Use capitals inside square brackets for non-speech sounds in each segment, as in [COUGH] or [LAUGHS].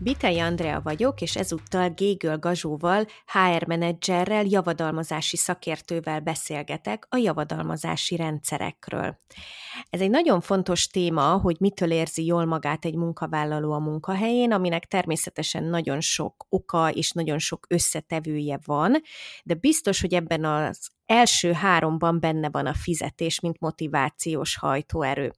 Bitei Andrea vagyok, és ezúttal Gégöl Gazsóval, HR menedzserrel, javadalmazási szakértővel beszélgetek a javadalmazási rendszerekről. Ez egy nagyon fontos téma, hogy mitől érzi jól magát egy munkavállaló a munkahelyén, aminek természetesen nagyon sok oka és nagyon sok összetevője van, de biztos, hogy ebben az első háromban benne van a fizetés, mint motivációs hajtóerő.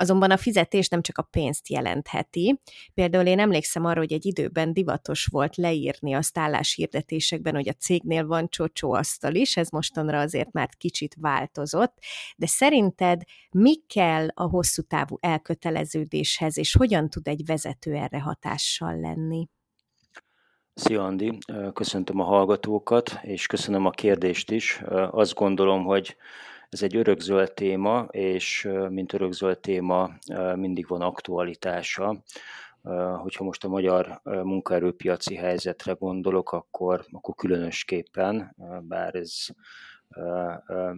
Azonban a fizetés nem csak a pénzt jelentheti. Például én emlékszem arra, hogy egy időben divatos volt leírni a álláshirdetésekben, hogy a cégnél van csocsóasztal is, ez mostanra azért már kicsit változott, de szerinted mi kell a hosszú távú elköteleződéshez, és hogyan tud egy vezető erre hatással lenni? Szia Andi, köszöntöm a hallgatókat, és köszönöm a kérdést is. Azt gondolom, hogy ez egy örökzöld téma, és mint örökzöld téma mindig van aktualitása. Hogyha most a magyar munkaerőpiaci helyzetre gondolok, akkor, akkor különösképpen, bár ez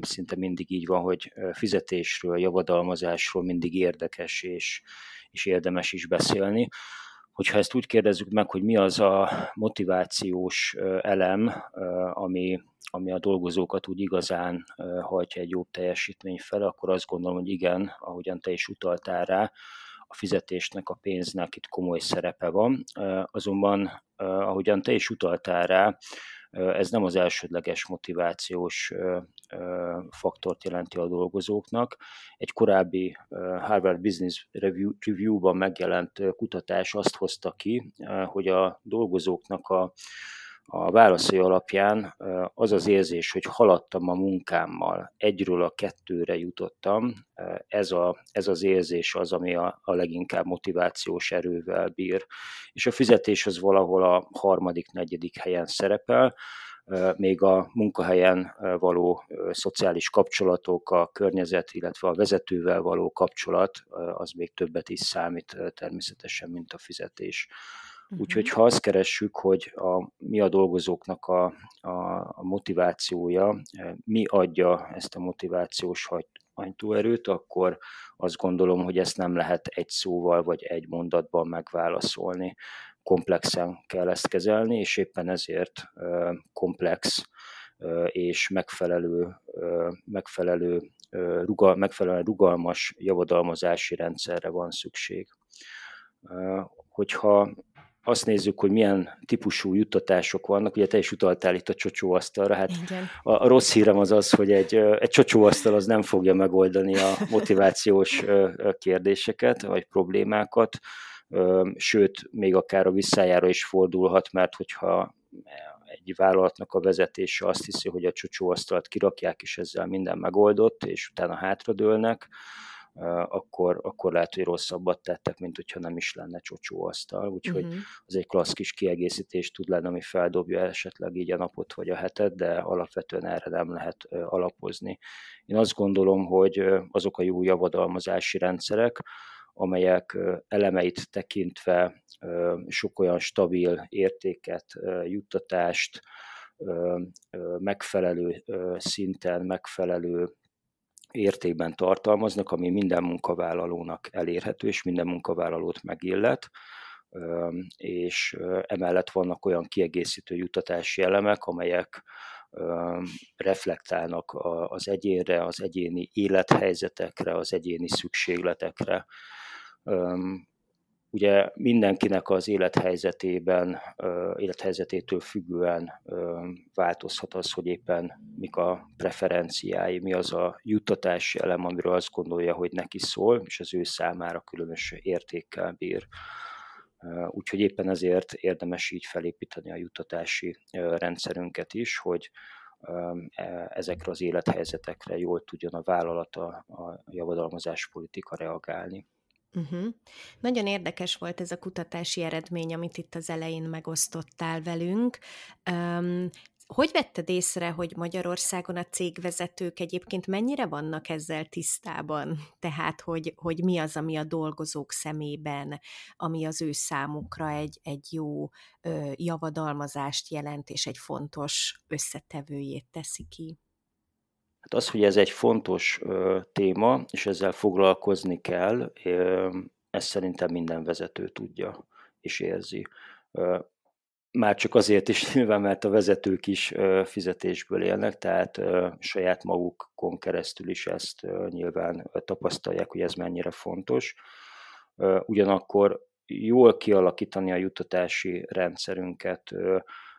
szinte mindig így van, hogy fizetésről, javadalmazásról mindig érdekes és, és érdemes is beszélni hogyha ezt úgy kérdezzük meg, hogy mi az a motivációs elem, ami, ami a dolgozókat úgy igazán hajtja egy jobb teljesítmény fel, akkor azt gondolom, hogy igen, ahogyan te is utaltál rá, a fizetésnek, a pénznek itt komoly szerepe van. Azonban, ahogyan te is utaltál rá, ez nem az elsődleges motivációs faktort jelenti a dolgozóknak. Egy korábbi Harvard Business Review-ban megjelent kutatás azt hozta ki, hogy a dolgozóknak a a válaszai alapján az az érzés, hogy haladtam a munkámmal, egyről a kettőre jutottam, ez, a, ez az érzés az, ami a, a leginkább motivációs erővel bír. És a fizetés az valahol a harmadik, negyedik helyen szerepel, még a munkahelyen való szociális kapcsolatok, a környezet, illetve a vezetővel való kapcsolat, az még többet is számít természetesen, mint a fizetés. Úgyhogy ha azt keressük, hogy a, mi a dolgozóknak a, a, a motivációja, mi adja ezt a motivációs hajtóerőt, akkor azt gondolom, hogy ezt nem lehet egy szóval vagy egy mondatban megválaszolni. Komplexen kell ezt kezelni, és éppen ezért komplex és megfelelő, megfelelő, rugal, megfelelően rugalmas javadalmazási rendszerre van szükség. Hogyha azt nézzük, hogy milyen típusú juttatások vannak, ugye te is utaltál itt a csocsóasztalra, hát Igen. a, a rossz hírem az az, hogy egy, egy csocsóasztal az nem fogja megoldani a motivációs kérdéseket, vagy problémákat, sőt, még akár a visszájára is fordulhat, mert hogyha egy vállalatnak a vezetése azt hiszi, hogy a csocsóasztalt kirakják, és ezzel minden megoldott, és utána hátradőlnek, akkor, akkor lehet, hogy rosszabbat tettek, mint hogyha nem is lenne csocsóasztal. Úgyhogy uh-huh. az egy klassz kis kiegészítés tud lenni, ami feldobja esetleg így a napot vagy a hetet, de alapvetően erre nem lehet alapozni. Én azt gondolom, hogy azok a jó javadalmazási rendszerek, amelyek elemeit tekintve sok olyan stabil értéket, juttatást, megfelelő szinten, megfelelő értékben tartalmaznak, ami minden munkavállalónak elérhető, és minden munkavállalót megillet, és emellett vannak olyan kiegészítő juttatási elemek, amelyek reflektálnak az egyénre, az egyéni élethelyzetekre, az egyéni szükségletekre. Ugye mindenkinek az élethelyzetében, élethelyzetétől függően változhat az, hogy éppen mik a preferenciái, mi az a juttatási elem, amiről azt gondolja, hogy neki szól, és az ő számára különös értékkel bír. Úgyhogy éppen ezért érdemes így felépíteni a juttatási rendszerünket is, hogy e, ezekre az élethelyzetekre jól tudjon a vállalata, a javadalmazás politika reagálni. Uh-huh. Nagyon érdekes volt ez a kutatási eredmény, amit itt az elején megosztottál velünk. Um, hogy vetted észre, hogy Magyarországon a cégvezetők egyébként mennyire vannak ezzel tisztában? Tehát, hogy, hogy mi az, ami a dolgozók szemében, ami az ő számukra egy, egy jó ö, javadalmazást jelent, és egy fontos összetevőjét teszi ki? Hát az, hogy ez egy fontos ö, téma, és ezzel foglalkozni kell, ö, ezt szerintem minden vezető tudja és érzi. Ö, már csak azért is [LAUGHS] nyilván, mert a vezetők is fizetésből élnek, tehát saját magukon keresztül is ezt nyilván tapasztalják, hogy ez mennyire fontos. Ugyanakkor jól kialakítani a juttatási rendszerünket,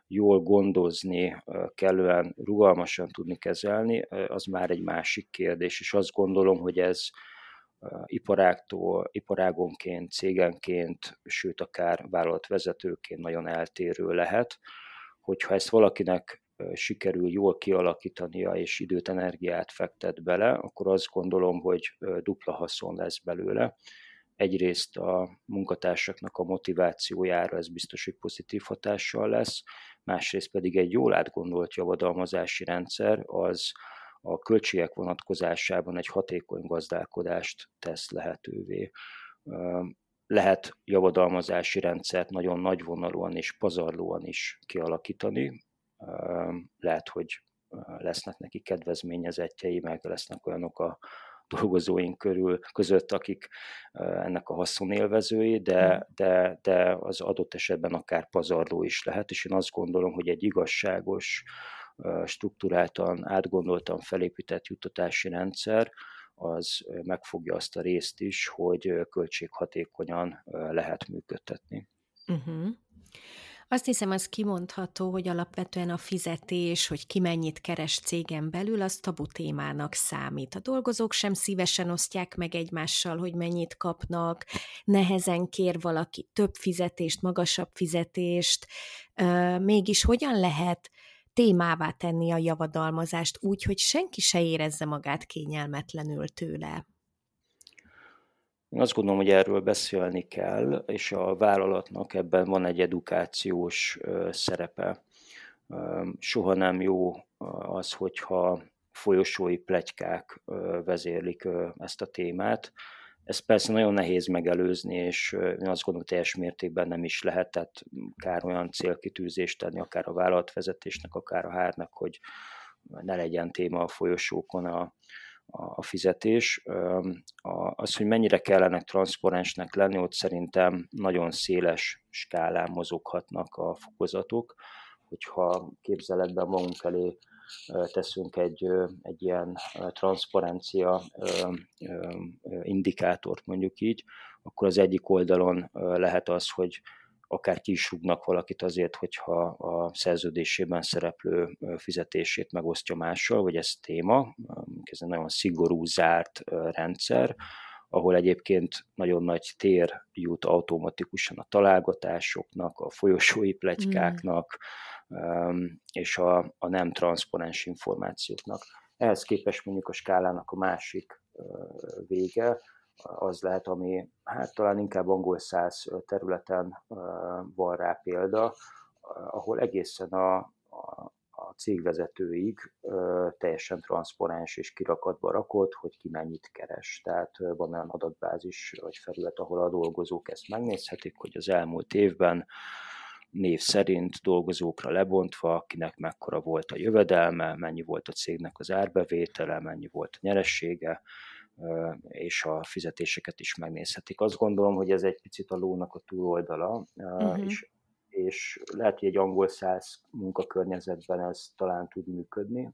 jól gondozni, kellően rugalmasan tudni kezelni, az már egy másik kérdés, és azt gondolom, hogy ez iparáktól, iparágonként, cégenként, sőt akár vállalatvezetőként nagyon eltérő lehet, hogyha ezt valakinek sikerül jól kialakítania és időt, energiát fektet bele, akkor azt gondolom, hogy dupla haszon lesz belőle. Egyrészt a munkatársaknak a motivációjára ez biztos, hogy pozitív hatással lesz, másrészt pedig egy jól átgondolt javadalmazási rendszer az a költségek vonatkozásában egy hatékony gazdálkodást tesz lehetővé. Lehet javadalmazási rendszert nagyon nagyvonalúan és pazarlóan is kialakítani. Lehet, hogy lesznek neki kedvezményezettjei, meg lesznek olyanok a dolgozóink körül, között, akik ennek a haszonélvezői, de, hmm. de, de az adott esetben akár pazarló is lehet, és én azt gondolom, hogy egy igazságos, struktúráltan, átgondoltan felépített juttatási rendszer, az megfogja azt a részt is, hogy költséghatékonyan lehet működtetni. Uh-huh. Azt hiszem, az kimondható, hogy alapvetően a fizetés, hogy ki mennyit keres cégen belül, az tabu témának számít. A dolgozók sem szívesen osztják meg egymással, hogy mennyit kapnak, nehezen kér valaki több fizetést, magasabb fizetést, mégis hogyan lehet témává tenni a javadalmazást úgy, hogy senki se érezze magát kényelmetlenül tőle. Én azt gondolom, hogy erről beszélni kell, és a vállalatnak ebben van egy edukációs szerepe. Soha nem jó az, hogyha folyosói plegykák vezérlik ezt a témát, ez persze nagyon nehéz megelőzni, és én azt gondolom, teljes mértékben nem is lehet, tehát kár olyan célkitűzést tenni, akár a vállalatvezetésnek, akár a hárnak, hogy ne legyen téma a folyosókon a, a fizetés. Az, hogy mennyire kellene transzparensnek lenni, ott szerintem nagyon széles skálán mozoghatnak a fokozatok, hogyha képzeletben magunk elé teszünk egy, egy ilyen transzparencia indikátort, mondjuk így, akkor az egyik oldalon lehet az, hogy akár ki is rúgnak valakit azért, hogyha a szerződésében szereplő fizetését megosztja mással, vagy ez téma, ez egy nagyon szigorú, zárt rendszer, ahol egyébként nagyon nagy tér jut automatikusan a találgatásoknak, a folyosói plegykáknak, mm. és a, a nem transzponens információknak. Ehhez képest mondjuk a skálának a másik vége, az lehet, ami hát talán inkább angol száz területen van rá példa, ahol egészen a, a, a cégvezetőig teljesen transzponens és kirakatba rakott, hogy ki mennyit keres. Tehát van olyan adatbázis vagy felület, ahol a dolgozók ezt megnézhetik, hogy az elmúlt évben név szerint dolgozókra lebontva, kinek mekkora volt a jövedelme, mennyi volt a cégnek az árbevétele, mennyi volt a nyeressége, és a fizetéseket is megnézhetik. Azt gondolom, hogy ez egy picit a lónak a túloldala, uh-huh. és, és lehet, hogy egy angol száz munkakörnyezetben ez talán tud működni.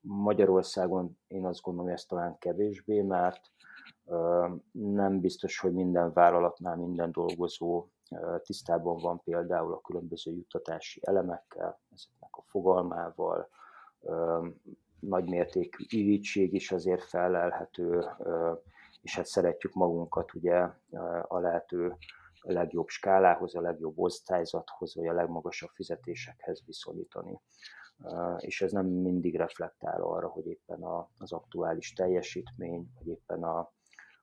Magyarországon én azt gondolom, hogy ez talán kevésbé, mert nem biztos, hogy minden vállalatnál minden dolgozó tisztában van például a különböző juttatási elemekkel, ezeknek a fogalmával, nagymértékű irítség is azért felelhető, és hát szeretjük magunkat ugye a lehető legjobb skálához, a legjobb osztályzathoz, vagy a legmagasabb fizetésekhez viszonyítani. És ez nem mindig reflektál arra, hogy éppen az aktuális teljesítmény, vagy éppen a,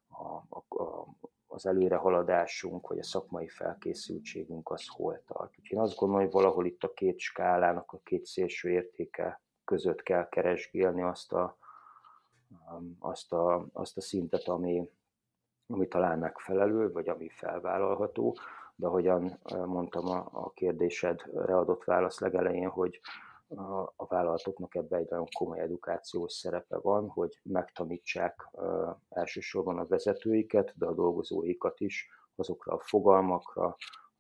a, a, az előrehaladásunk, vagy a szakmai felkészültségünk az hol tart. Úgyhogy én azt gondolom, hogy valahol itt a két skálának a két szélső értéke között kell keresgélni azt a, azt a, azt a szintet, ami, ami talán megfelelő, vagy ami felvállalható, de ahogyan mondtam a, a kérdésedre adott válasz legelején, hogy a, a vállalatoknak ebben egy nagyon komoly edukációs szerepe van, hogy megtanítsák uh, elsősorban a vezetőiket, de a dolgozóikat is azokra a fogalmakra,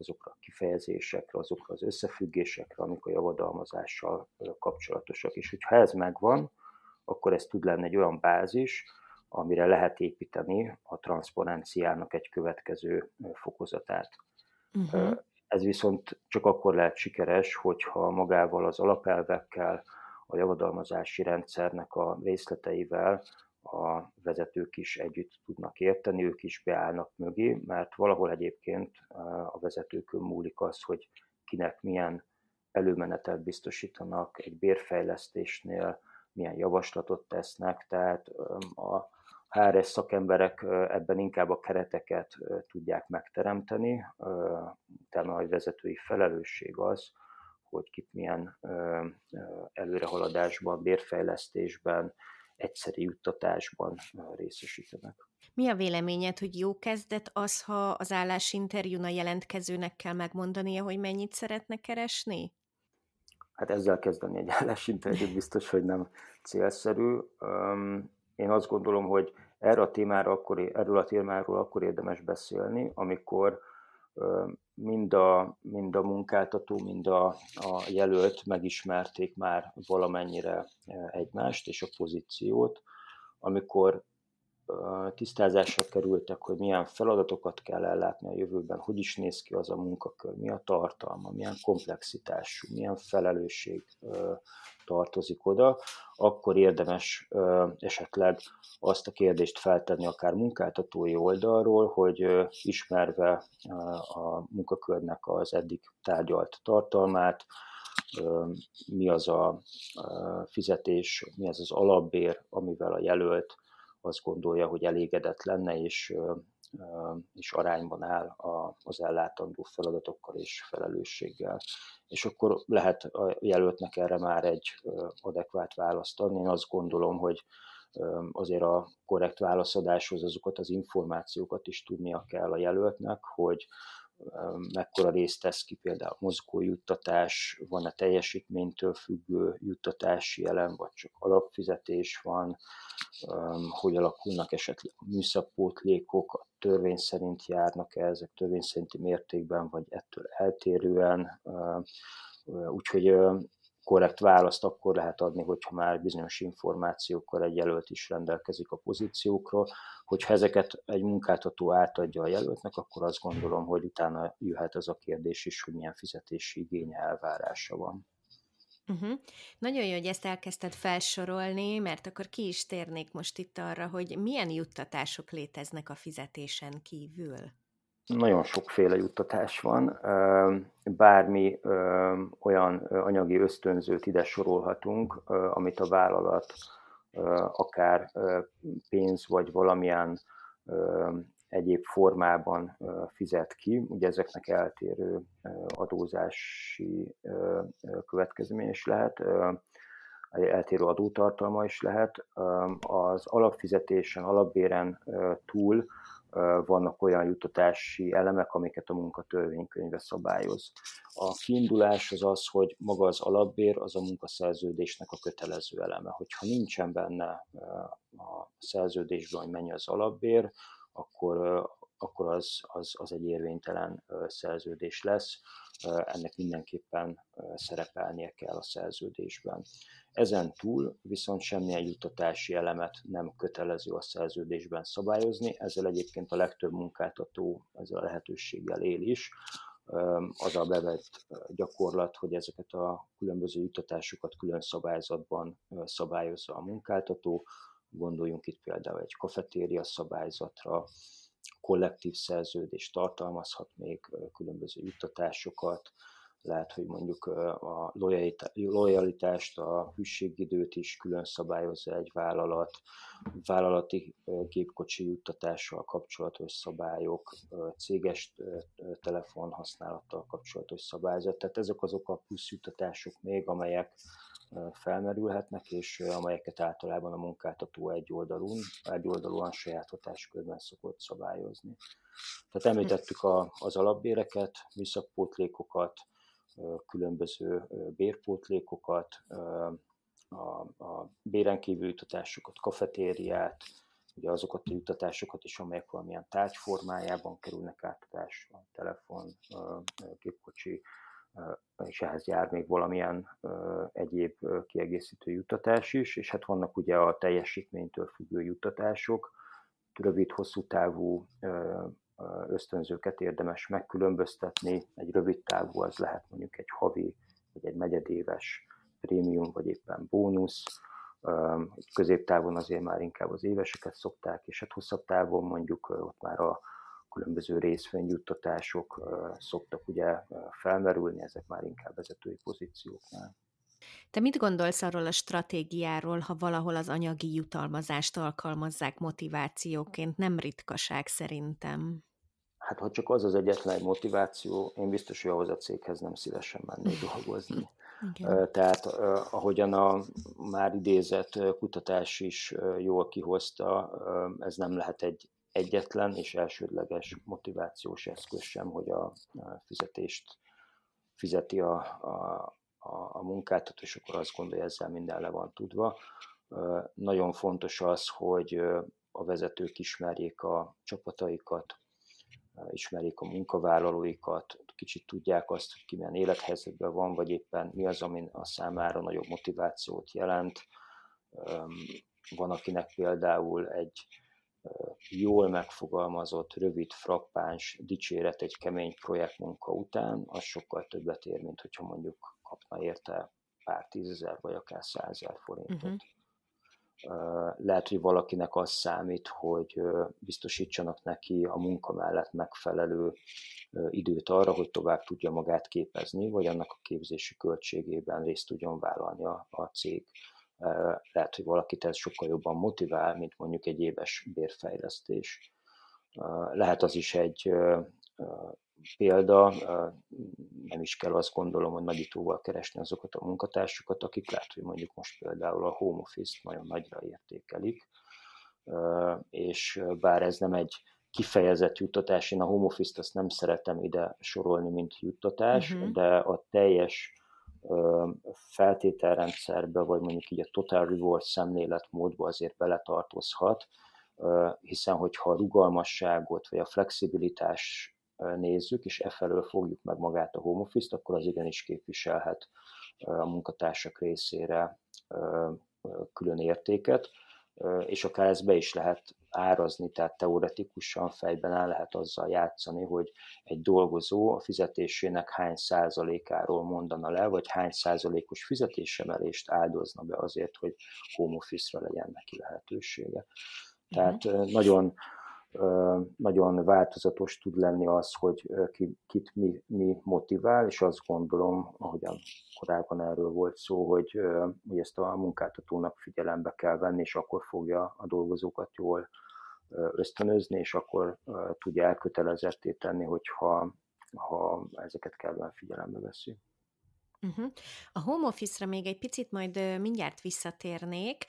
azokra a kifejezésekre, azokra az összefüggésekre, amik a javadalmazással kapcsolatosak. És hogyha ez megvan, akkor ez tud lenni egy olyan bázis, amire lehet építeni a transzparenciának egy következő fokozatát. Uh-huh. Ez viszont csak akkor lehet sikeres, hogyha magával az alapelvekkel, a javadalmazási rendszernek a részleteivel a vezetők is együtt tudnak érteni, ők is beállnak mögé, mert valahol egyébként a vezetőkön múlik az, hogy kinek milyen előmenetet biztosítanak egy bérfejlesztésnél, milyen javaslatot tesznek, tehát a HRS szakemberek ebben inkább a kereteket tudják megteremteni, utána a vezetői felelősség az, hogy kit milyen előrehaladásban, bérfejlesztésben, egyszeri juttatásban részesítenek. Mi a véleményed, hogy jó kezdet az, ha az állásinterjún a jelentkezőnek kell megmondania, hogy mennyit szeretne keresni? Hát ezzel kezdeni egy [LAUGHS] állásinterjút biztos, hogy nem célszerű. Én azt gondolom, hogy erre a témára akkor, erről a témáról akkor érdemes beszélni, amikor mind a, mind a munkáltató, mind a, a jelölt megismerték már valamennyire egymást és a pozíciót, amikor tisztázásra kerültek, hogy milyen feladatokat kell ellátni a jövőben, hogy is néz ki az a munkakör, mi a tartalma, milyen komplexitású, milyen felelősség tartozik oda, akkor érdemes esetleg azt a kérdést feltenni akár munkáltatói oldalról, hogy ismerve a munkakörnek az eddig tárgyalt tartalmát, mi az a fizetés, mi az az alapbér, amivel a jelölt azt gondolja, hogy elégedett lenne, és, és arányban áll az ellátandó feladatokkal és felelősséggel. És akkor lehet a jelöltnek erre már egy adekvát választ adni. Én azt gondolom, hogy azért a korrekt válaszadáshoz azokat az információkat is tudnia kell a jelöltnek, hogy mekkora részt tesz ki például mozgó juttatás, van-e teljesítménytől függő juttatási elem, vagy csak alapfizetés van, hogy alakulnak esetleg a műszakpótlékok, a törvény szerint járnak-e ezek törvény szerinti mértékben, vagy ettől eltérően. Úgyhogy korrekt választ akkor lehet adni, hogyha már bizonyos információkkal egy jelölt is rendelkezik a pozíciókról. Hogyha ezeket egy munkáltató átadja a jelöltnek, akkor azt gondolom, hogy utána jöhet az a kérdés is, hogy milyen fizetési igénye elvárása van. Uh-huh. Nagyon jó, hogy ezt elkezdted felsorolni, mert akkor ki is térnék most itt arra, hogy milyen juttatások léteznek a fizetésen kívül. Nagyon sokféle juttatás van. Bármi olyan anyagi ösztönzőt ide sorolhatunk, amit a vállalat akár pénz vagy valamilyen egyéb formában fizet ki. Ugye ezeknek eltérő adózási következmény is lehet, eltérő adótartalma is lehet. Az alapfizetésen, alapbéren túl vannak olyan juttatási elemek, amiket a munkatörvénykönyve szabályoz. A kiindulás az az, hogy maga az alapbér az a munkaszerződésnek a kötelező eleme. Hogyha nincsen benne a szerződésben, hogy mennyi az alapbér, akkor, akkor az, az, az egy érvénytelen szerződés lesz. Ennek mindenképpen szerepelnie kell a szerződésben. Ezen túl viszont semmilyen juttatási elemet nem kötelező a szerződésben szabályozni, ezzel egyébként a legtöbb munkáltató ezzel a lehetőséggel él is. Az a bevett gyakorlat, hogy ezeket a különböző juttatásokat külön szabályzatban szabályozza a munkáltató. Gondoljunk itt például egy kafetéria szabályzatra, kollektív szerződés tartalmazhat még különböző juttatásokat, lehet, hogy mondjuk a lojalitást, a hűségidőt is külön szabályozza egy vállalat, vállalati gépkocsi juttatással kapcsolatos szabályok, céges telefonhasználattal kapcsolatos szabályzat. Tehát ezek azok a plusz juttatások még, amelyek felmerülhetnek, és amelyeket általában a munkáltató egy oldalon, egy oldalúan saját hatáskörben szokott szabályozni. Tehát említettük a, az alapbéreket, műszakpótlékokat, különböző bérpótlékokat, a, a béren kívül jutatásokat, kafetériát, ugye azokat a jutatásokat is, amelyek valamilyen tárgy formájában kerülnek átadásra, telefon, gépkocsi, és ehhez jár még valamilyen egyéb kiegészítő juttatás is, és hát vannak ugye a teljesítménytől függő juttatások, rövid, hosszú távú ösztönzőket érdemes megkülönböztetni. Egy rövid távú az lehet mondjuk egy havi, vagy egy negyedéves prémium, vagy éppen bónusz. Középtávon azért már inkább az éveseket szokták, és hát hosszabb távon mondjuk ott már a különböző részvényjuttatások szoktak ugye felmerülni, ezek már inkább vezetői pozícióknál. Te mit gondolsz arról a stratégiáról, ha valahol az anyagi jutalmazást alkalmazzák motivációként? Nem ritkaság szerintem. Hát ha csak az az egyetlen egy motiváció, én biztos, hogy ahhoz a céghez nem szívesen mennék dolgozni. [LAUGHS] Igen. Tehát ahogyan a már idézett kutatás is jól kihozta, ez nem lehet egy egyetlen és elsődleges motivációs eszköz sem, hogy a fizetést fizeti a, a, a, a munkáltató, és akkor azt gondolja, ezzel minden le van tudva. Nagyon fontos az, hogy a vezetők ismerjék a csapataikat, ismerjék a munkavállalóikat, kicsit tudják azt, hogy ki milyen élethelyzetben van, vagy éppen mi az, ami a számára nagyobb motivációt jelent. Van, akinek például egy jól megfogalmazott, rövid, frappáns dicséret egy kemény projektmunka után, az sokkal többet ér, mint hogyha mondjuk kapna érte pár tízezer vagy akár százezer forintot. Uh-huh. Lehet, hogy valakinek az számít, hogy biztosítsanak neki a munka mellett megfelelő időt arra, hogy tovább tudja magát képezni, vagy annak a képzési költségében részt tudjon vállalni a, a cég. Lehet, hogy valakit ez sokkal jobban motivál, mint mondjuk egy éves bérfejlesztés. Lehet az is egy példa, nem is kell azt gondolom, hogy nagyítóval keresni azokat a munkatársakat, akik lehet, hogy mondjuk most például a home office-t nagyon nagyra értékelik, és bár ez nem egy kifejezett juttatás, én a home office-t azt nem szeretem ide sorolni, mint juttatás, uh-huh. de a teljes feltételrendszerbe, vagy mondjuk így a total reward szemléletmódba azért beletartozhat, hiszen hogyha a rugalmasságot vagy a flexibilitás nézzük, és e felől fogjuk meg magát a home office-t, akkor az igenis képviselhet a munkatársak részére külön értéket, és akár ezt be is lehet árazni, tehát teoretikusan fejben el lehet azzal játszani, hogy egy dolgozó a fizetésének hány százalékáról mondana le, vagy hány százalékos fizetésemelést áldozna be azért, hogy home office-ra legyen neki lehetősége. Tehát uh-huh. nagyon nagyon változatos tud lenni az, hogy ki, kit mi, mi motivál, és azt gondolom, ahogyan korábban erről volt szó, hogy, hogy ezt a munkáltatónak figyelembe kell venni, és akkor fogja a dolgozókat jól ösztönözni, és akkor tudja elkötelezetté tenni, hogyha ha ezeket kellően figyelembe veszi. Uh-huh. A home office-ra még egy picit majd mindjárt visszatérnék,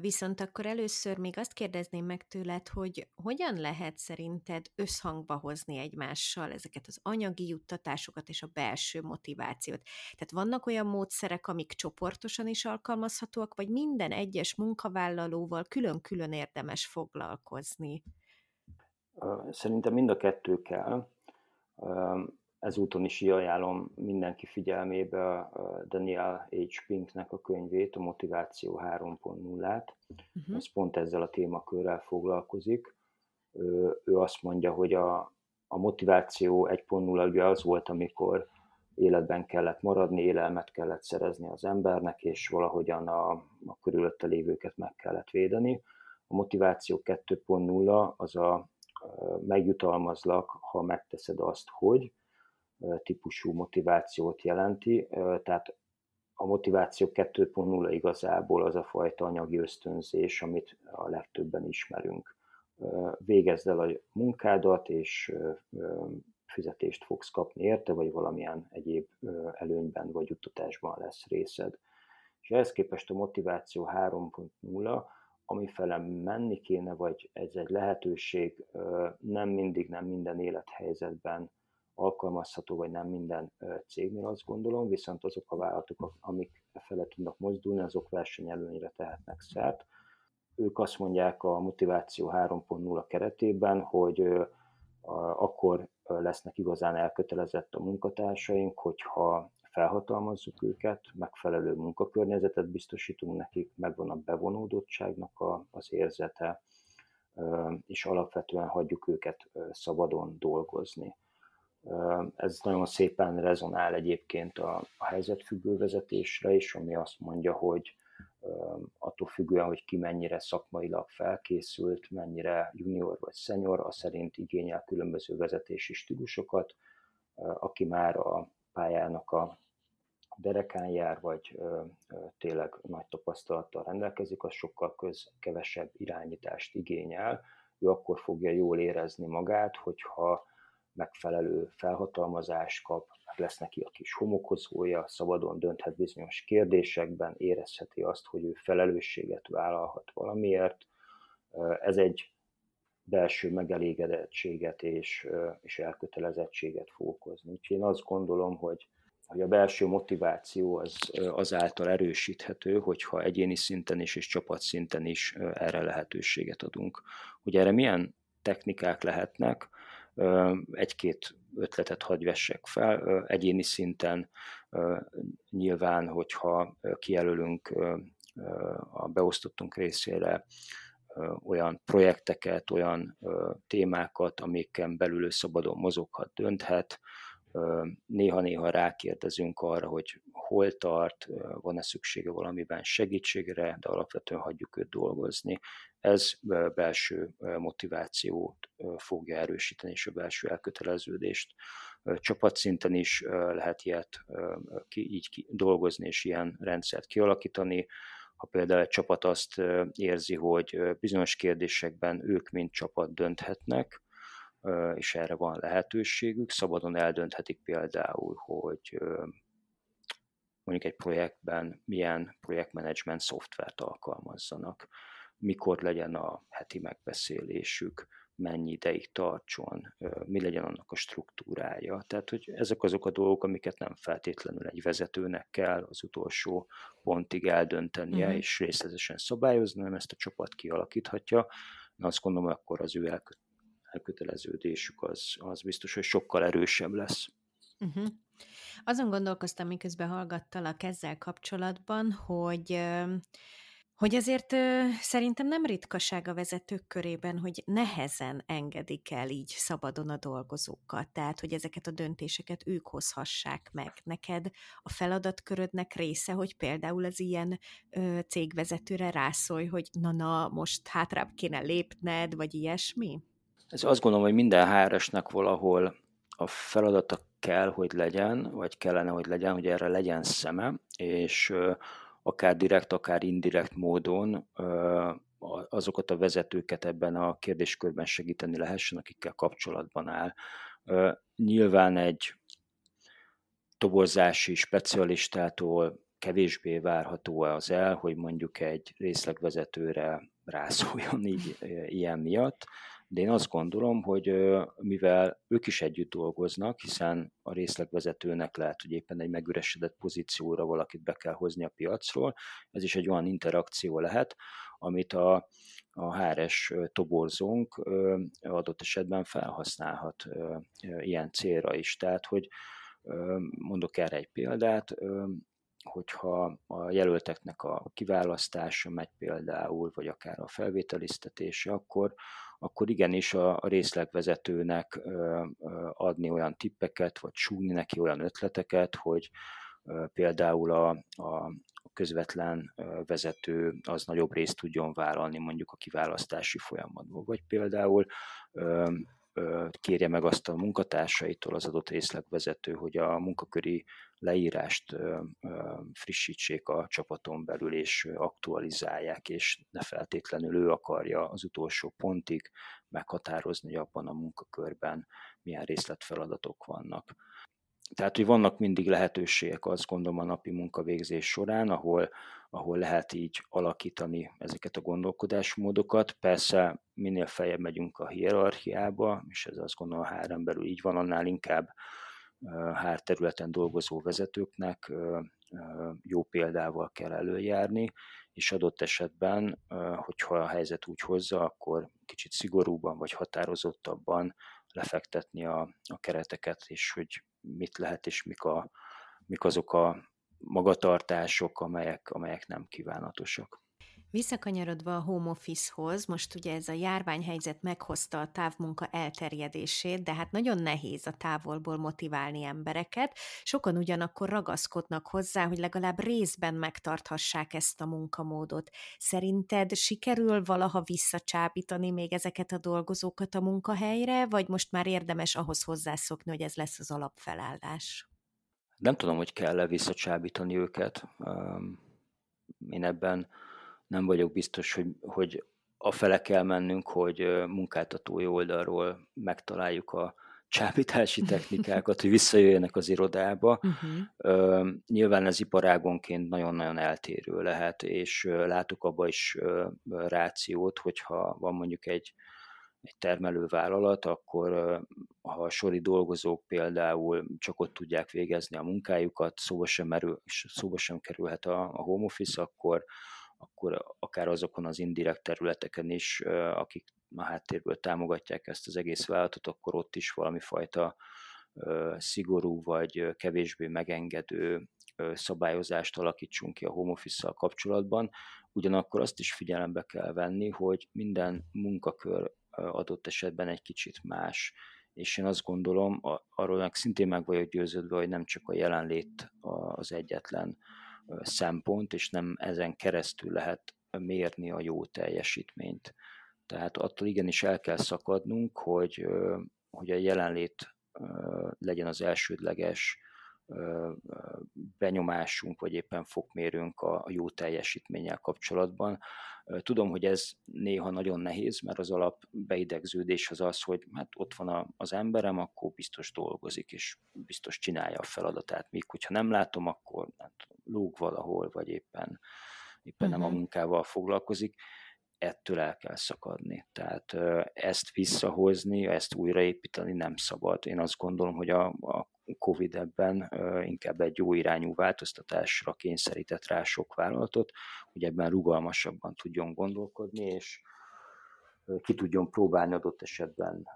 Viszont akkor először még azt kérdezném meg tőled, hogy hogyan lehet szerinted összhangba hozni egymással ezeket az anyagi juttatásokat és a belső motivációt? Tehát vannak olyan módszerek, amik csoportosan is alkalmazhatóak, vagy minden egyes munkavállalóval külön-külön érdemes foglalkozni? Szerintem mind a kettő kell ezúton is ajánlom mindenki figyelmébe Daniel H. Pinknek a könyvét, a Motiváció 3.0-át. Uh-huh. Ez pont ezzel a témakörrel foglalkozik. Ő, ő azt mondja, hogy a, a motiváció 1.0 ugye az volt, amikor életben kellett maradni, élelmet kellett szerezni az embernek, és valahogyan a, a körülötte lévőket meg kellett védeni. A motiváció 2.0 az a megjutalmazlak, ha megteszed azt, hogy, típusú motivációt jelenti, tehát a motiváció 2.0 igazából az a fajta anyagi ösztönzés, amit a legtöbben ismerünk. Végezd el a munkádat, és fizetést fogsz kapni érte, vagy valamilyen egyéb előnyben vagy juttatásban lesz részed. És ehhez képest a motiváció 3.0, ami fele menni kéne, vagy ez egy lehetőség, nem mindig, nem minden élethelyzetben alkalmazható, vagy nem minden cégnél azt gondolom, viszont azok a vállalatok, amik e fele tudnak mozdulni, azok versenyelőnyre tehetnek szert. Ők azt mondják a motiváció 3.0 keretében, hogy akkor lesznek igazán elkötelezett a munkatársaink, hogyha felhatalmazzuk őket, megfelelő munkakörnyezetet biztosítunk nekik, megvan a bevonódottságnak a, az érzete, és alapvetően hagyjuk őket szabadon dolgozni. Ez nagyon szépen rezonál egyébként a, a helyzetfüggő vezetésre is, ami azt mondja, hogy attól függően, hogy ki mennyire szakmailag felkészült, mennyire junior vagy senior, az szerint igényel különböző vezetési stílusokat, aki már a pályának a derekán jár, vagy tényleg nagy tapasztalattal rendelkezik, az sokkal köz, kevesebb irányítást igényel. Ő akkor fogja jól érezni magát, hogyha megfelelő felhatalmazást kap, lesz neki a kis homokozója, szabadon dönthet bizonyos kérdésekben, érezheti azt, hogy ő felelősséget vállalhat valamiért. Ez egy belső megelégedettséget és, és elkötelezettséget fog. Úgyhogy én azt gondolom, hogy hogy a belső motiváció az azáltal erősíthető, hogyha egyéni szinten is és csapatszinten is erre lehetőséget adunk. Hogy erre milyen technikák lehetnek, egy-két ötletet hagy vessek fel. Egyéni szinten nyilván, hogyha kijelölünk a beosztottunk részére olyan projekteket, olyan témákat, amiken belül szabadon mozoghat, dönthet, néha-néha rákérdezünk arra, hogy hol tart, van-e szüksége valamiben segítségre, de alapvetően hagyjuk őt dolgozni. Ez belső motivációt fogja erősíteni, és a belső elköteleződést. Csapatszinten is lehet ilyet így dolgozni, és ilyen rendszert kialakítani. Ha például egy csapat azt érzi, hogy bizonyos kérdésekben ők mint csapat dönthetnek, és erre van lehetőségük. Szabadon eldönthetik például, hogy mondjuk egy projektben milyen projektmenedzsment szoftvert alkalmazzanak, mikor legyen a heti megbeszélésük, mennyi ideig tartson, mi legyen annak a struktúrája. Tehát, hogy ezek azok a dolgok, amiket nem feltétlenül egy vezetőnek kell az utolsó pontig eldöntenie uh-huh. és részletesen szabályozni, hanem ezt a csapat kialakíthatja. Na azt gondolom, akkor az ő elköteleződésük az, az biztos, hogy sokkal erősebb lesz. Uh-huh. Azon gondolkoztam, miközben hallgattalak ezzel kapcsolatban, hogy hogy azért szerintem nem ritkaság a vezetők körében, hogy nehezen engedik el így szabadon a dolgozókat, tehát hogy ezeket a döntéseket ők hozhassák meg. Neked a feladatkörödnek része, hogy például az ilyen ö, cégvezetőre rászólj, hogy na-na, most hátrább kéne lépned, vagy ilyesmi? Ez azt gondolom, hogy minden hr valahol a feladata kell, hogy legyen, vagy kellene, hogy legyen, hogy erre legyen szeme, és akár direkt, akár indirekt módon azokat a vezetőket ebben a kérdéskörben segíteni lehessen, akikkel kapcsolatban áll. Nyilván egy toborzási specialistától kevésbé várható az el, hogy mondjuk egy részlegvezetőre rászóljon így, ilyen miatt, de én azt gondolom, hogy mivel ők is együtt dolgoznak, hiszen a részlegvezetőnek lehet, hogy éppen egy megüresedett pozícióra valakit be kell hozni a piacról, ez is egy olyan interakció lehet, amit a, a HRS toborzónk adott esetben felhasználhat ilyen célra is. Tehát, hogy mondok erre egy példát, hogyha a jelölteknek a kiválasztása megy például, vagy akár a felvételiztetése, akkor akkor igenis a, a részlegvezetőnek adni olyan tippeket, vagy súgni neki olyan ötleteket, hogy például a, a közvetlen vezető az nagyobb részt tudjon vállalni mondjuk a kiválasztási folyamatban. Vagy például kérje meg azt a munkatársaitól az adott részlegvezető, hogy a munkaköri leírást frissítsék a csapaton belül, és aktualizálják, és ne feltétlenül ő akarja az utolsó pontig meghatározni, hogy abban a munkakörben milyen részletfeladatok vannak. Tehát, hogy vannak mindig lehetőségek, azt gondolom a napi munkavégzés során, ahol, ahol lehet így alakítani ezeket a gondolkodásmódokat. Persze minél feljebb megyünk a hierarchiába, és ez azt gondolom a hr belül így van, annál inkább HR területen dolgozó vezetőknek jó példával kell előjárni, és adott esetben, hogyha a helyzet úgy hozza, akkor kicsit szigorúban vagy határozottabban lefektetni a, a kereteket, és hogy mit lehet, és mik, a, mik azok a magatartások, amelyek, amelyek nem kívánatosak. Visszakanyarodva a home office-hoz, most ugye ez a járványhelyzet meghozta a távmunka elterjedését, de hát nagyon nehéz a távolból motiválni embereket. Sokan ugyanakkor ragaszkodnak hozzá, hogy legalább részben megtarthassák ezt a munkamódot. Szerinted sikerül valaha visszacsábítani még ezeket a dolgozókat a munkahelyre, vagy most már érdemes ahhoz hozzászokni, hogy ez lesz az alapfelállás? Nem tudom, hogy kell-e visszacsábítani őket. Én ebben nem vagyok biztos, hogy, hogy a fele kell mennünk, hogy munkáltatói oldalról megtaláljuk a csábítási technikákat, hogy visszajöjjenek az irodába. Uh-huh. nyilván ez iparágonként nagyon-nagyon eltérő lehet, és látok abba is rációt, hogyha van mondjuk egy, egy termelő vállalat, akkor ha a sori dolgozók például csak ott tudják végezni a munkájukat, szóba sem, merül, szóba sem kerülhet a, a home office, akkor akkor akár azokon az indirekt területeken is, akik a háttérből támogatják ezt az egész vállalatot, akkor ott is valami fajta szigorú vagy kevésbé megengedő szabályozást alakítsunk ki a home office kapcsolatban. Ugyanakkor azt is figyelembe kell venni, hogy minden munkakör adott esetben egy kicsit más, és én azt gondolom, arról meg szintén meg vagyok győződve, hogy nem csak a jelenlét az egyetlen szempont, és nem ezen keresztül lehet mérni a jó teljesítményt. Tehát attól igenis el kell szakadnunk, hogy, hogy a jelenlét legyen az elsődleges benyomásunk, vagy éppen fokmérőnk a jó teljesítménnyel kapcsolatban. Tudom, hogy ez néha nagyon nehéz, mert az alap beidegződés az az, hogy hát ott van az emberem, akkor biztos dolgozik, és biztos csinálja a feladatát. Míg hogyha nem látom, akkor hát, lóg valahol, vagy éppen, éppen uh-huh. nem a mhm. munkával foglalkozik ettől el kell szakadni. Tehát ezt visszahozni, ezt újraépíteni nem szabad. Én azt gondolom, hogy a, a COVID ebben inkább egy jó irányú változtatásra kényszerített rá sok vállalatot, hogy ebben rugalmasabban tudjon gondolkodni, és ki tudjon próbálni adott esetben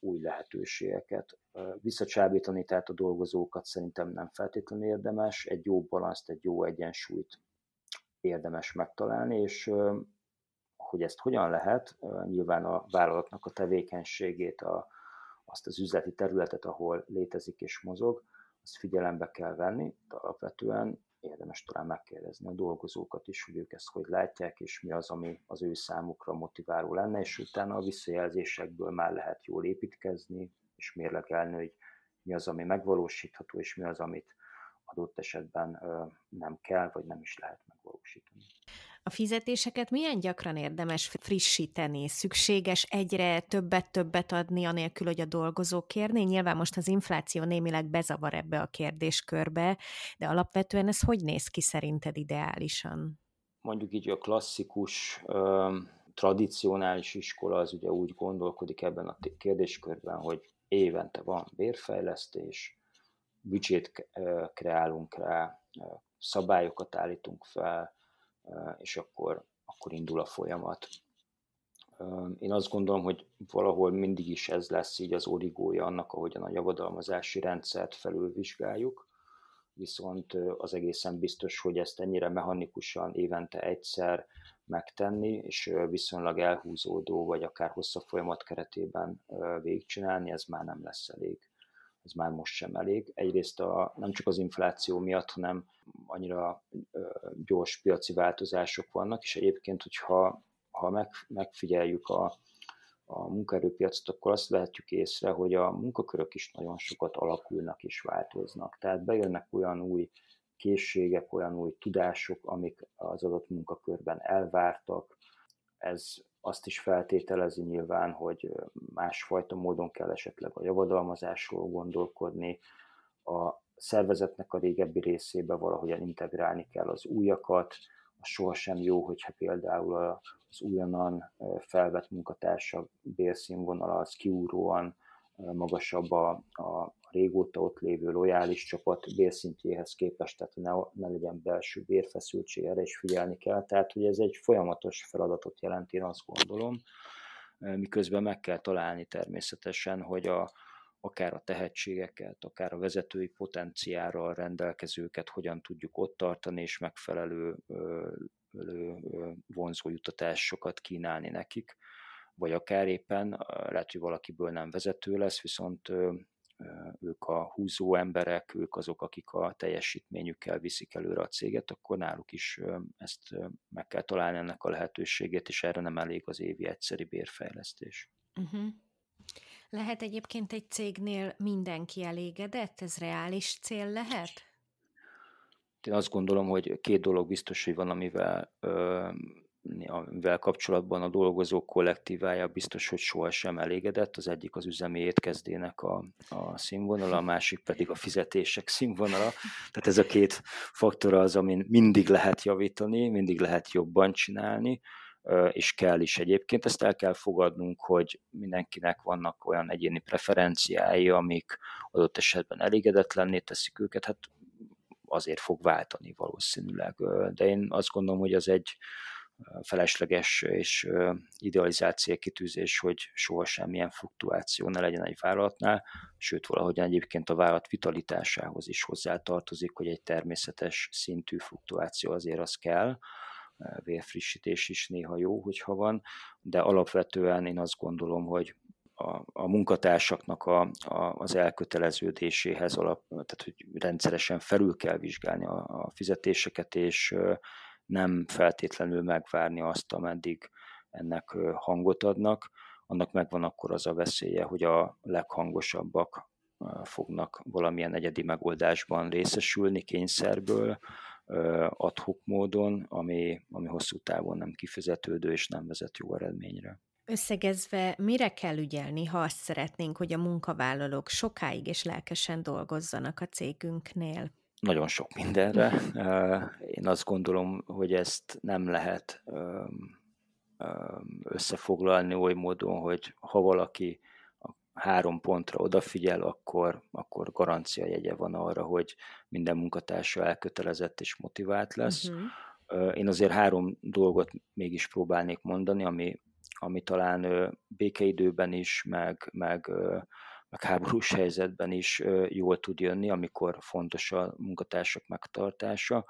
új lehetőségeket. Visszacsábítani tehát a dolgozókat szerintem nem feltétlenül érdemes, egy jó balanszt, egy jó egyensúlyt érdemes megtalálni, és hogy ezt hogyan lehet, nyilván a vállalatnak a tevékenységét, a, azt az üzleti területet, ahol létezik és mozog, azt figyelembe kell venni, de alapvetően érdemes talán megkérdezni a dolgozókat is, hogy ők ezt hogy látják, és mi az, ami az ő számukra motiváló lenne, és utána a visszajelzésekből már lehet jól építkezni, és mérlegelni, hogy mi az, ami megvalósítható, és mi az, amit adott esetben nem kell, vagy nem is lehet megvalósítani. A fizetéseket milyen gyakran érdemes frissíteni? Szükséges egyre többet-többet adni, anélkül, hogy a dolgozók kérné? Nyilván most az infláció némileg bezavar ebbe a kérdéskörbe, de alapvetően ez hogy néz ki szerinted ideálisan? Mondjuk így a klasszikus, tradicionális iskola az ugye úgy gondolkodik ebben a kérdéskörben, hogy évente van bérfejlesztés, büdzsét kreálunk rá, szabályokat állítunk fel, és akkor, akkor indul a folyamat. Én azt gondolom, hogy valahol mindig is ez lesz így az origója annak, ahogyan a javadalmazási rendszert felülvizsgáljuk, viszont az egészen biztos, hogy ezt ennyire mechanikusan évente egyszer megtenni, és viszonylag elhúzódó, vagy akár hosszabb folyamat keretében végigcsinálni, ez már nem lesz elég ez már most sem elég. Egyrészt a, nem csak az infláció miatt, hanem annyira gyors piaci változások vannak, és egyébként, hogyha ha meg, megfigyeljük a, a munkaerőpiacot, akkor azt vehetjük észre, hogy a munkakörök is nagyon sokat alakulnak és változnak. Tehát bejönnek olyan új készségek, olyan új tudások, amik az adott munkakörben elvártak. Ez azt is feltételezi nyilván, hogy másfajta módon kell esetleg a javadalmazásról gondolkodni, a szervezetnek a régebbi részébe valahogyan integrálni kell az újakat, az sohasem jó, hogyha például az újonnan felvett munkatársak bérszínvonala az kiúróan magasabb a, a régóta ott lévő lojális csapat bérszintjéhez képest, tehát ne, ne legyen belső bérfeszültség, erre is figyelni kell. Tehát, hogy ez egy folyamatos feladatot jelent, én azt gondolom, miközben meg kell találni természetesen, hogy a, akár a tehetségeket, akár a vezetői potenciára rendelkezőket hogyan tudjuk ott tartani, és megfelelő vonzó jutatásokat kínálni nekik, vagy akár éppen lehet, hogy valakiből nem vezető lesz, viszont ők a húzó emberek, ők azok, akik a teljesítményükkel viszik előre a céget, akkor náluk is ezt meg kell találni ennek a lehetőségét, és erre nem elég az évi egyszeri bérfejlesztés. Uh-huh. Lehet egyébként egy cégnél mindenki elégedett? Ez reális cél lehet? Én azt gondolom, hogy két dolog biztos, hogy van, amivel, amivel kapcsolatban a dolgozók kollektívája biztos, hogy sohasem elégedett. Az egyik az üzemi étkezdének a, a színvonala, a másik pedig a fizetések színvonala. Tehát ez a két faktor az, amin mindig lehet javítani, mindig lehet jobban csinálni és kell is egyébként. Ezt el kell fogadnunk, hogy mindenkinek vannak olyan egyéni preferenciái, amik adott esetben elégedetlenné teszik őket, hát azért fog váltani valószínűleg. De én azt gondolom, hogy az egy felesleges és idealizált célkitűzés, hogy soha semmilyen fluktuáció ne legyen egy vállalatnál, sőt valahogyan egyébként a vállalat vitalitásához is hozzátartozik, hogy egy természetes szintű fluktuáció azért az kell, vérfrissítés is néha jó, hogyha van, de alapvetően én azt gondolom, hogy a, a munkatársaknak a, a, az elköteleződéséhez alap, tehát hogy rendszeresen felül kell vizsgálni a, a fizetéseket, és nem feltétlenül megvárni azt, ameddig ennek hangot adnak, annak megvan akkor az a veszélye, hogy a leghangosabbak fognak valamilyen egyedi megoldásban részesülni kényszerből, adhok módon, ami, ami hosszú távon nem kifizetődő és nem vezet jó eredményre. Összegezve, mire kell ügyelni, ha azt szeretnénk, hogy a munkavállalók sokáig és lelkesen dolgozzanak a cégünknél? Nagyon sok mindenre. Én azt gondolom, hogy ezt nem lehet összefoglalni oly módon, hogy ha valaki három pontra odafigyel, akkor, akkor garancia jegye van arra, hogy minden munkatársa elkötelezett és motivált lesz. Uh-huh. Én azért három dolgot mégis próbálnék mondani, ami, ami talán békeidőben is, meg, meg, meg háborús [LAUGHS] helyzetben is jól tud jönni, amikor fontos a munkatársak megtartása.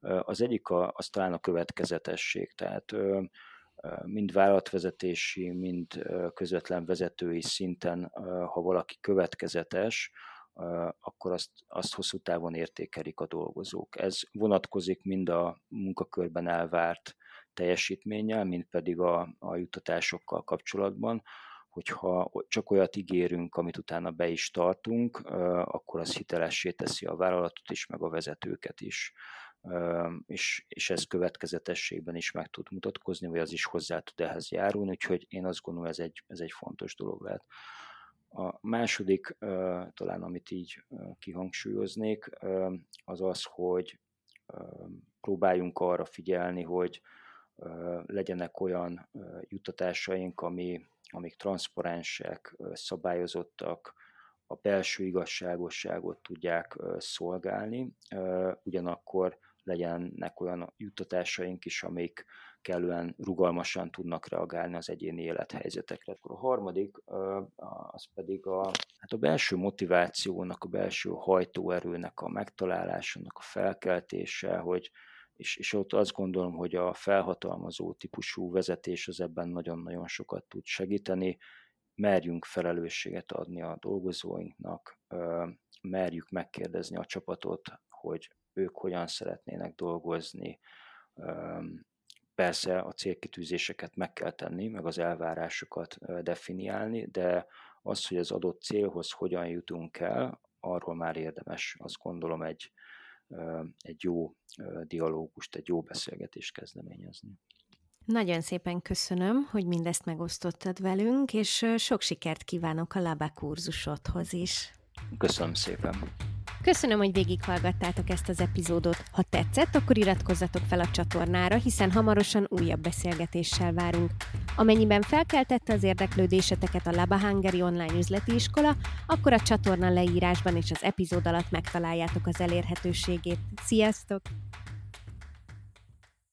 Az egyik a, az talán a következetesség, tehát mind vállalatvezetési, mind közvetlen vezetői szinten, ha valaki következetes, akkor azt, azt hosszú távon értékelik a dolgozók. Ez vonatkozik mind a munkakörben elvárt teljesítménnyel, mind pedig a, a juttatásokkal kapcsolatban, hogyha csak olyat ígérünk, amit utána be is tartunk, akkor az hitelessé teszi a vállalatot is, meg a vezetőket is és, és ez következetességben is meg tud mutatkozni, vagy az is hozzá tud ehhez járulni, úgyhogy én azt gondolom, ez egy, ez egy fontos dolog lehet. A második, talán amit így kihangsúlyoznék, az az, hogy próbáljunk arra figyelni, hogy legyenek olyan juttatásaink, ami, amik transzparensek, szabályozottak, a belső igazságosságot tudják szolgálni, ugyanakkor legyenek olyan juttatásaink is, amik kellően rugalmasan tudnak reagálni az egyéni élethelyzetekre. A harmadik, az pedig a, hát a belső motivációnak, a belső hajtóerőnek a megtalálásának a felkeltése, hogy és, és ott azt gondolom, hogy a felhatalmazó típusú vezetés az ebben nagyon-nagyon sokat tud segíteni. Merjünk felelősséget adni a dolgozóinknak, merjük megkérdezni a csapatot, hogy ők hogyan szeretnének dolgozni, Persze a célkitűzéseket meg kell tenni, meg az elvárásokat definiálni, de az, hogy az adott célhoz hogyan jutunk el, arról már érdemes, azt gondolom, egy, egy jó dialógust, egy jó beszélgetést kezdeményezni. Nagyon szépen köszönöm, hogy mindezt megosztottad velünk, és sok sikert kívánok a Laba kurzusodhoz is. Köszönöm szépen. Köszönöm, hogy végighallgattátok ezt az epizódot. Ha tetszett, akkor iratkozzatok fel a csatornára, hiszen hamarosan újabb beszélgetéssel várunk. Amennyiben felkeltette az érdeklődéseteket a Laba online üzleti iskola, akkor a csatorna leírásban és az epizód alatt megtaláljátok az elérhetőségét. Sziasztok!